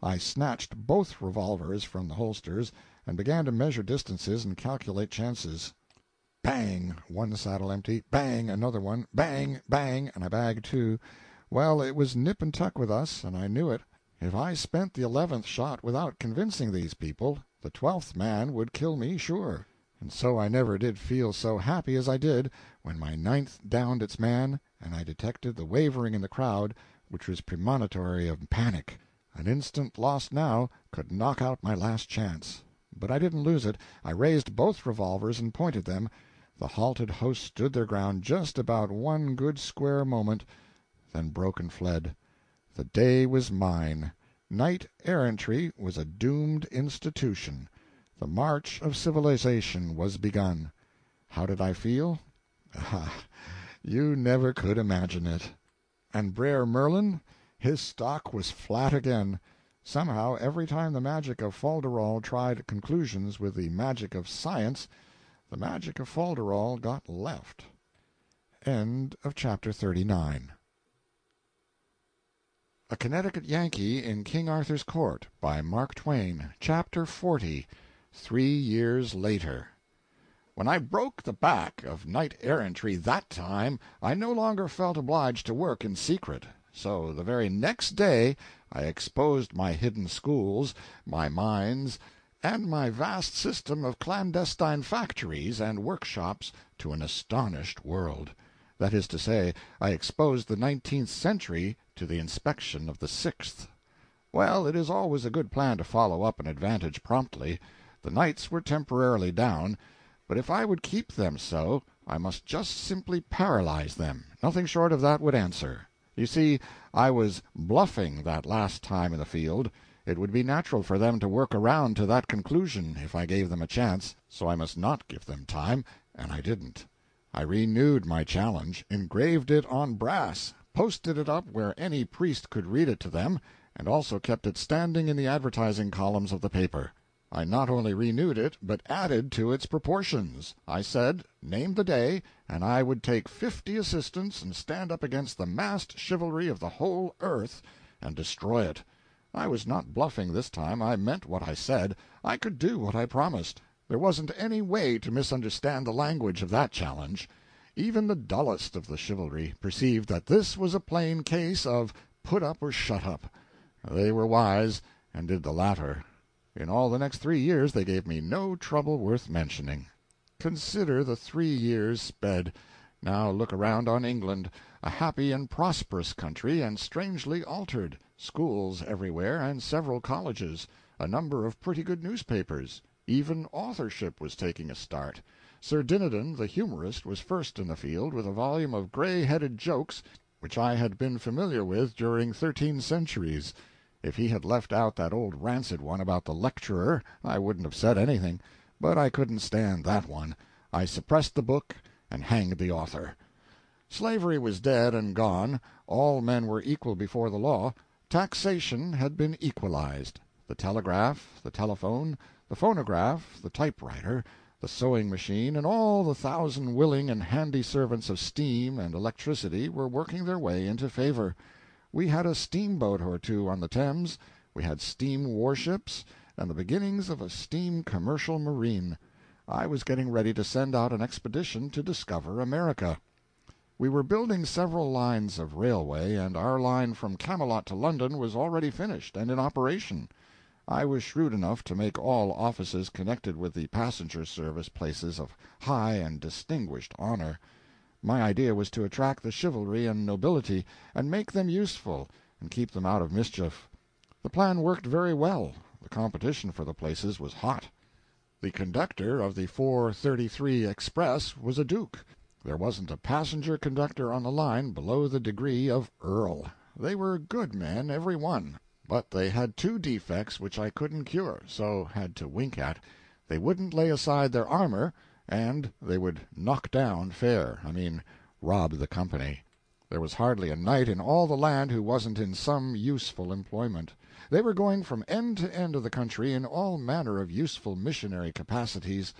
I snatched both revolvers from the holsters, and began to measure distances and calculate chances. Bang! one saddle empty bang! another one bang! bang! and I bagged two. Well, it was nip and tuck with us, and I knew it. If I spent the eleventh shot without convincing these people, the twelfth man would kill me sure. And so I never did feel so happy as I did when my ninth downed its man and I detected the wavering in the crowd which was premonitory of panic. An instant lost now could knock out my last chance. But I didn't lose it. I raised both revolvers and pointed them. The halted host stood their ground just about one good square moment, then broke and fled. The day was mine. Knight errantry was a doomed institution. The march of civilization was begun. How did I feel? Ah, you never could imagine it. And Brer Merlin? His stock was flat again. Somehow, every time the magic of folderol tried conclusions with the magic of science, the magic of folderol got left. End of chapter 39. A Connecticut Yankee in King Arthur's Court by Mark Twain Chapter 40 Three Years Later When I broke the back of knight errantry that time, I no longer felt obliged to work in secret; so the very next day I exposed my hidden schools, my mines, and my vast system of clandestine factories and workshops to an astonished world. That is to say, I exposed the nineteenth century to the inspection of the sixth. Well, it is always a good plan to follow up an advantage promptly. The knights were temporarily down, but if I would keep them so, I must just simply paralyze them nothing short of that would answer. You see, I was "bluffing" that last time in the field. It would be natural for them to work around to that conclusion, if I gave them a chance, so I must not give them time, and I didn't. I renewed my challenge, engraved it on brass, posted it up where any priest could read it to them, and also kept it standing in the advertising columns of the paper. I not only renewed it, but added to its proportions. I said, named the day, and I would take fifty assistants and stand up against the massed chivalry of the whole earth and destroy it. I was not bluffing this time, I meant what I said, I could do what I promised. There wasn't any way to misunderstand the language of that challenge. Even the dullest of the chivalry perceived that this was a plain case of put up or shut up. They were wise, and did the latter. In all the next three years they gave me no trouble worth mentioning. Consider the three years sped. Now look around on England a happy and prosperous country, and strangely altered schools everywhere, and several colleges a number of pretty good newspapers. Even authorship was taking a start. Sir Dinadan the humorist was first in the field with a volume of gray headed jokes which I had been familiar with during thirteen centuries. If he had left out that old rancid one about the lecturer, I wouldn't have said anything; but I couldn't stand that one. I suppressed the book and hanged the author. Slavery was dead and gone, all men were equal before the law, taxation had been equalized. The telegraph, the telephone the phonograph, the typewriter, the sewing machine, and all the thousand willing and handy servants of steam and electricity were working their way into favor. We had a steamboat or two on the Thames, we had steam warships, and the beginnings of a steam commercial marine. I was getting ready to send out an expedition to discover America. We were building several lines of railway, and our line from Camelot to London was already finished and in operation. I was shrewd enough to make all offices connected with the passenger service places of high and distinguished honor. My idea was to attract the chivalry and nobility, and make them useful, and keep them out of mischief. The plan worked very well; the competition for the places was hot. The conductor of the 4:33 express was a duke. There wasn't a passenger conductor on the line below the degree of earl. They were good men, every one. But they had two defects which I couldn't cure, so had to wink at: they wouldn't lay aside their armor, and they would knock down fare I mean rob the company. There was hardly a knight in all the land who wasn't in some useful employment. They were going from end to end of the country in all manner of useful missionary capacities.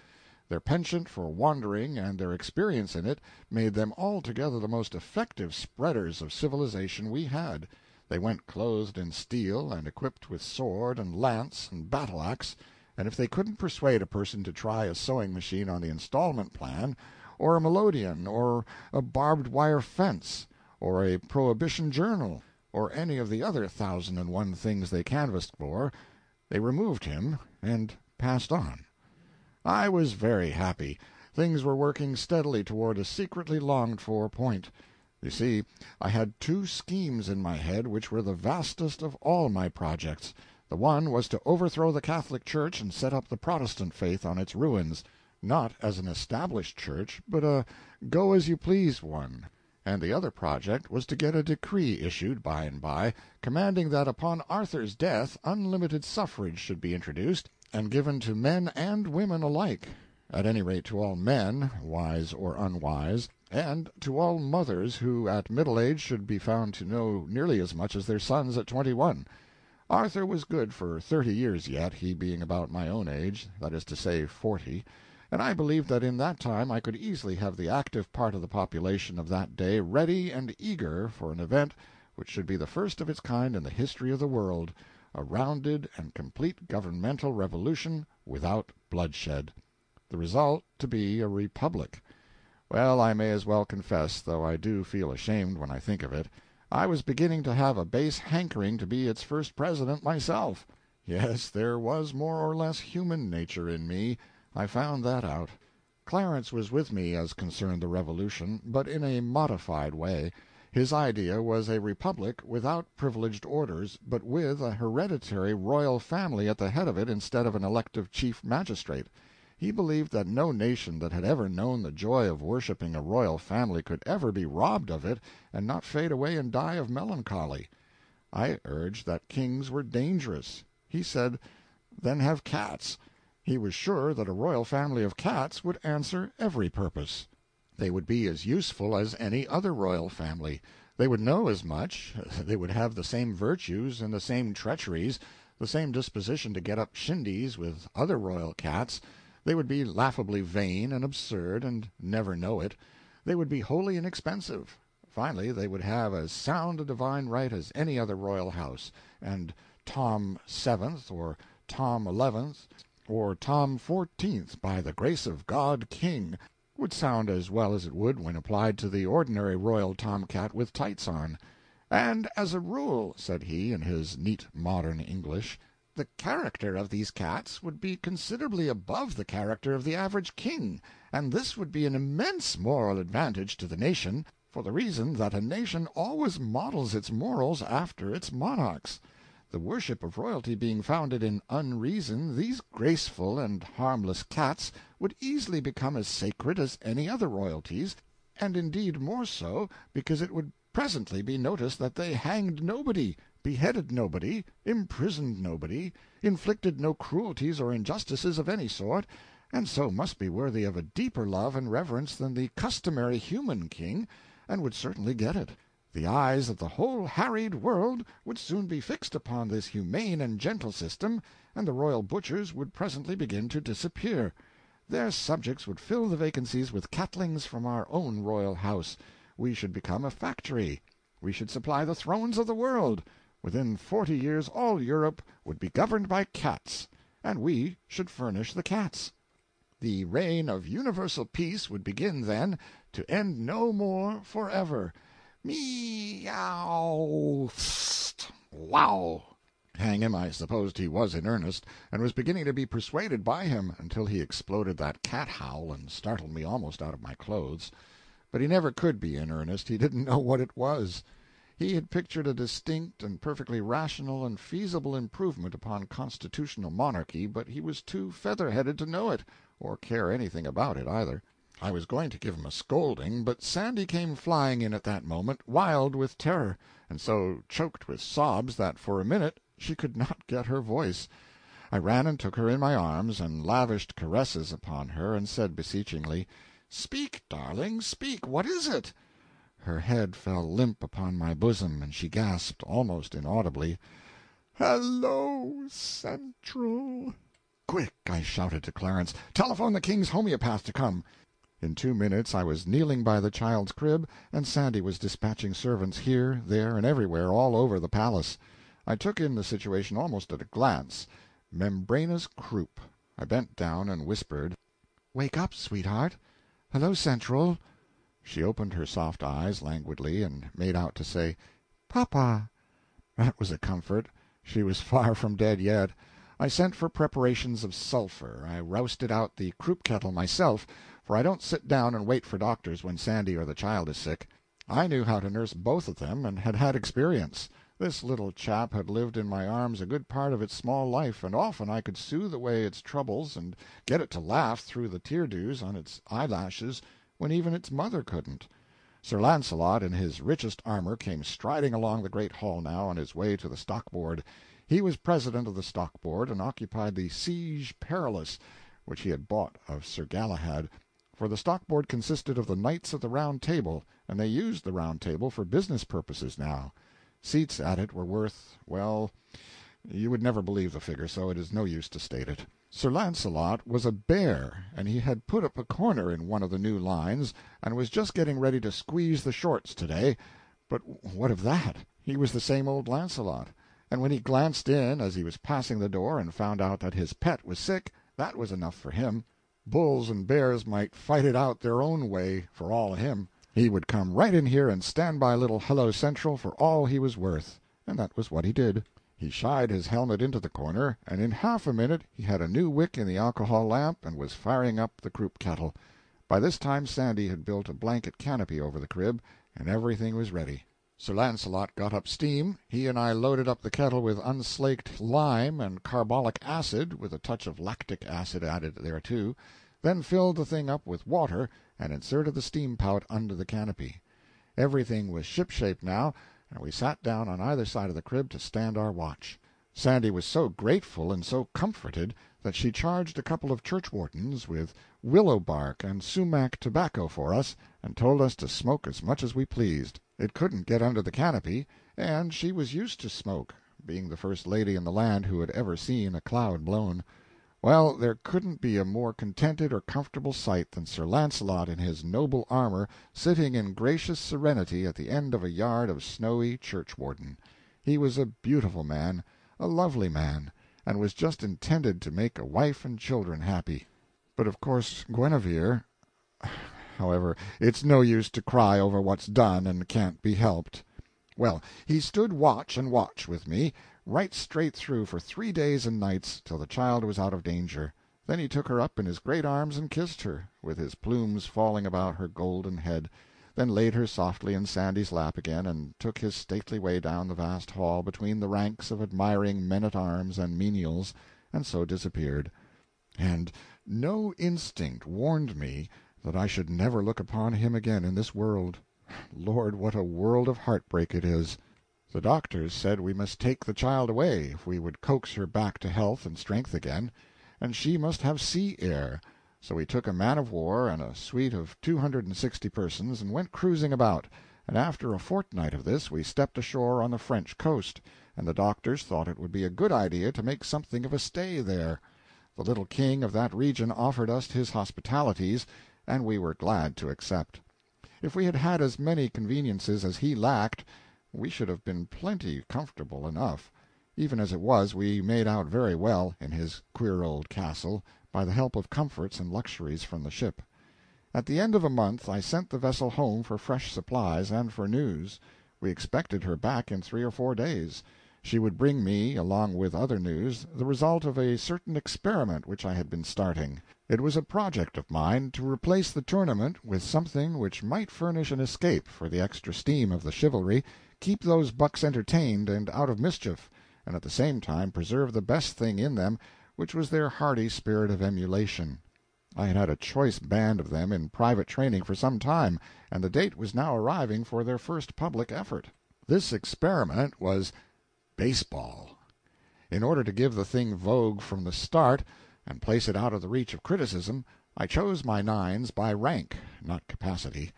Their penchant for wandering and their experience in it made them altogether the most effective spreaders of civilization we had. They went clothed in steel, and equipped with sword and lance and battle axe, and if they couldn't persuade a person to try a sewing machine on the installment plan, or a melodeon, or a barbed wire fence, or a prohibition journal, or any of the other thousand and one things they canvassed for, they removed him and passed on. I was very happy. Things were working steadily toward a secretly longed for point. You see, I had two schemes in my head which were the vastest of all my projects. The one was to overthrow the Catholic Church and set up the Protestant faith on its ruins not as an established church, but a go as you please one and the other project was to get a decree issued by and by commanding that upon Arthur's death unlimited suffrage should be introduced and given to men and women alike at any rate to all men, wise or unwise, and to all mothers who at middle age should be found to know nearly as much as their sons at twenty one. Arthur was good for thirty years yet, he being about my own age that is to say, forty and I believed that in that time I could easily have the active part of the population of that day ready and eager for an event which should be the first of its kind in the history of the world a rounded and complete governmental revolution without bloodshed. The result to be a republic. Well, I may as well confess, though I do feel ashamed when I think of it, I was beginning to have a base hankering to be its first president myself. Yes, there was more or less human nature in me. I found that out. Clarence was with me as concerned the Revolution, but in a modified way. His idea was a republic without privileged orders, but with a hereditary royal family at the head of it instead of an elective chief magistrate. He believed that no nation that had ever known the joy of worshiping a royal family could ever be robbed of it and not fade away and die of melancholy. I urged that kings were dangerous. He said, then have cats. He was sure that a royal family of cats would answer every purpose. They would be as useful as any other royal family; they would know as much, they would have the same virtues and the same treacheries, the same disposition to get up shindies with other royal cats; they would be laughably vain and absurd, and never know it; they would be wholly inexpensive; finally, they would have as sound a divine right as any other royal house, and Tom Seventh or Tom Eleventh or Tom Fourteenth by the grace of God King would sound as well as it would when applied to the ordinary royal tomcat with tights on. "And as a rule," said he, in his neat modern English, "the character of these cats would be considerably above the character of the average king, and this would be an immense moral advantage to the nation, for the reason that a nation always models its morals after its monarchs. The worship of royalty being founded in unreason, these graceful and harmless cats would easily become as sacred as any other royalties, and indeed more so, because it would presently be noticed that they hanged nobody, beheaded nobody, imprisoned nobody, inflicted no cruelties or injustices of any sort, and so must be worthy of a deeper love and reverence than the customary human king, and would certainly get it. The eyes of the whole harried world would soon be fixed upon this humane and gentle system, and the royal butchers would presently begin to disappear. Their subjects would fill the vacancies with catlings from our own royal house; we should become a factory; we should supply the thrones of the world; within forty years all Europe would be governed by cats, and we should furnish the cats. The reign of universal peace would begin then, to end no more forever. Me ow st wow!" Hang him, I supposed he was in earnest, and was beginning to be persuaded by him, until he exploded that cat howl and startled me almost out of my clothes. But he never could be in earnest, he didn't know what it was. He had pictured a distinct and perfectly rational and feasible improvement upon constitutional monarchy, but he was too feather headed to know it, or care anything about it, either. I was going to give him a scolding, but Sandy came flying in at that moment, wild with terror, and so choked with sobs that for a minute she could not get her voice. I ran and took her in my arms, and lavished caresses upon her, and said beseechingly, "Speak, darling, speak! What is it?" Her head fell limp upon my bosom, and she gasped, almost inaudibly. Hello, Central! "Quick!" I shouted to Clarence. "Telephone the King's homeopath to come." In two minutes I was kneeling by the child's crib, and Sandy was dispatching servants here, there, and everywhere all over the palace. I took in the situation almost at a glance. Membranous croup. I bent down and whispered: "Wake up, sweetheart. Hello, Central." She opened her soft eyes languidly, and made out to say, "Papa." That was a comfort. She was far from dead yet. I sent for preparations of sulphur. I rousted out the croup kettle myself, for I don't sit down and wait for doctors when Sandy or the child is sick. I knew how to nurse both of them, and had had experience. This little chap had lived in my arms a good part of its small life, and often I could soothe away its troubles and get it to laugh through the tear dews on its eyelashes when even its mother couldn't. Sir Launcelot, in his richest armor, came striding along the great hall now, on his way to the stock board. He was president of the stock board, and occupied the Siege Perilous, which he had bought of Sir Galahad, for the stock board consisted of the Knights of the Round Table, and they used the Round Table for business purposes now. Seats at it were worth well, you would never believe the figure, so it is no use to state it. Sir Launcelot was a bear, and he had put up a corner in one of the new lines, and was just getting ready to squeeze the shorts to day; but what of that? He was the same old Launcelot and when he glanced in as he was passing the door and found out that his pet was sick, that was enough for him. Bulls and bears might fight it out their own way, for all of him. He would come right in here and stand by little Hello Central for all he was worth. And that was what he did. He shied his helmet into the corner, and in half a minute he had a new wick in the alcohol lamp and was firing up the croup kettle. By this time Sandy had built a blanket canopy over the crib, and everything was ready. Sir Launcelot got up steam, he and I loaded up the kettle with unslaked lime and carbolic acid, with a touch of lactic acid added thereto, then filled the thing up with water and inserted the steam pout under the canopy. Everything was shipshape now, and we sat down on either side of the crib to stand our watch. Sandy was so grateful and so comforted that she charged a couple of churchwardens with willow bark and sumac tobacco for us, and told us to smoke as much as we pleased. It couldn't get under the canopy, and she was used to smoke, being the first lady in the land who had ever seen a cloud blown. Well, there couldn't be a more contented or comfortable sight than Sir Launcelot in his noble armor sitting in gracious serenity at the end of a yard of snowy churchwarden. He was a beautiful man, a lovely man, and was just intended to make a wife and children happy. But of course Guenever However, it's no use to cry over what's done and can't be helped. Well, he stood watch and watch with me, right straight through for three days and nights, till the child was out of danger. Then he took her up in his great arms and kissed her, with his plumes falling about her golden head, then laid her softly in Sandy's lap again and took his stately way down the vast hall between the ranks of admiring men at arms and menials, and so disappeared. And no instinct warned me that I should never look upon him again in this world. Lord, what a world of heartbreak it is! The doctors said we must take the child away if we would coax her back to health and strength again, and she must have sea air; so we took a man of war and a suite of two hundred and sixty persons and went cruising about, and after a fortnight of this we stepped ashore on the French coast, and the doctors thought it would be a good idea to make something of a stay there. The little king of that region offered us his hospitalities and we were glad to accept. If we had had as many conveniences as he lacked, we should have been plenty comfortable enough. Even as it was, we made out very well, in his queer old castle, by the help of comforts and luxuries from the ship. At the end of a month I sent the vessel home for fresh supplies and for news. We expected her back in three or four days. She would bring me, along with other news, the result of a certain experiment which I had been starting. It was a project of mine to replace the tournament with something which might furnish an escape for the extra steam of the chivalry, keep those bucks entertained and out of mischief, and at the same time preserve the best thing in them, which was their hardy spirit of emulation. I had had a choice band of them in private training for some time, and the date was now arriving for their first public effort. This experiment was baseball. In order to give the thing vogue from the start, and place it out of the reach of criticism, I chose my nines by rank, not capacity.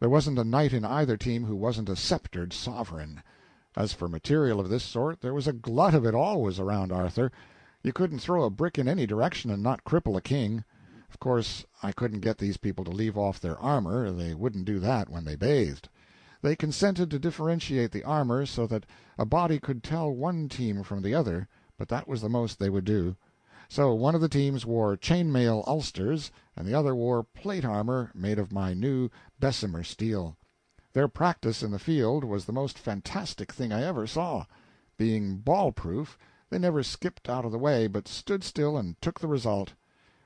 There wasn't a knight in either team who wasn't a sceptered sovereign. As for material of this sort, there was a glut of it always around Arthur. You couldn't throw a brick in any direction and not cripple a king. Of course I couldn't get these people to leave off their armor they wouldn't do that when they bathed. They consented to differentiate the armor so that a body could tell one team from the other, but that was the most they would do. So one of the teams wore chain mail ulsters, and the other wore plate armor made of my new Bessemer steel. Their practice in the field was the most fantastic thing I ever saw. Being ball proof, they never skipped out of the way, but stood still and took the result.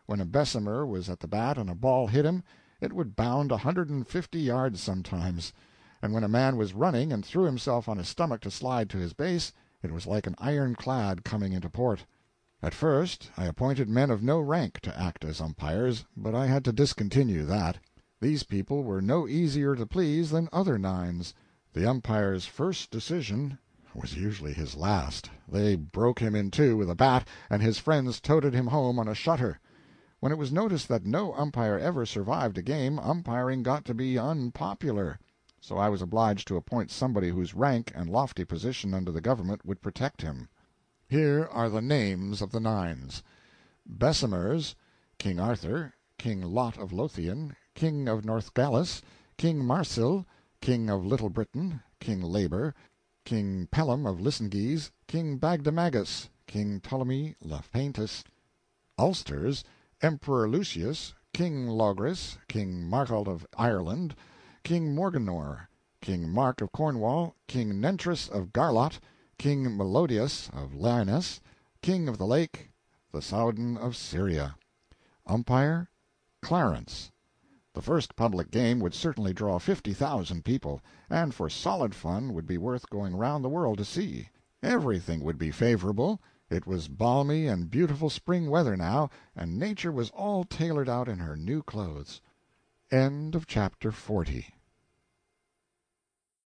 When a Bessemer was at the bat and a ball hit him, it would bound a hundred and fifty yards sometimes; and when a man was running and threw himself on his stomach to slide to his base, it was like an ironclad coming into port. At first I appointed men of no rank to act as umpires, but I had to discontinue that. These people were no easier to please than other nines. The umpire's first decision was usually his last. They broke him in two with a bat, and his friends toted him home on a shutter. When it was noticed that no umpire ever survived a game, umpiring got to be unpopular. So I was obliged to appoint somebody whose rank and lofty position under the government would protect him. Here are the names of the nines: Bessemers King Arthur, King Lot of Lothian, King of Northgalis, King Marsil, King of Little Britain, King Labor, King Pellam of Listengese, King Bagdemagus, King Ptolemy le Paintis. Ulsters Emperor Lucius, King Logris, King Marhalt of Ireland, King Morganore, King Mark of Cornwall, King Nentres of Garlot. King Meliodas of Liones, King of the Lake, the Sowdan of Syria. Umpire, Clarence. The first public game would certainly draw fifty thousand people, and for solid fun would be worth going round the world to see. Everything would be favorable. It was balmy and beautiful spring weather now, and nature was all tailored out in her new clothes. CHAPTER 41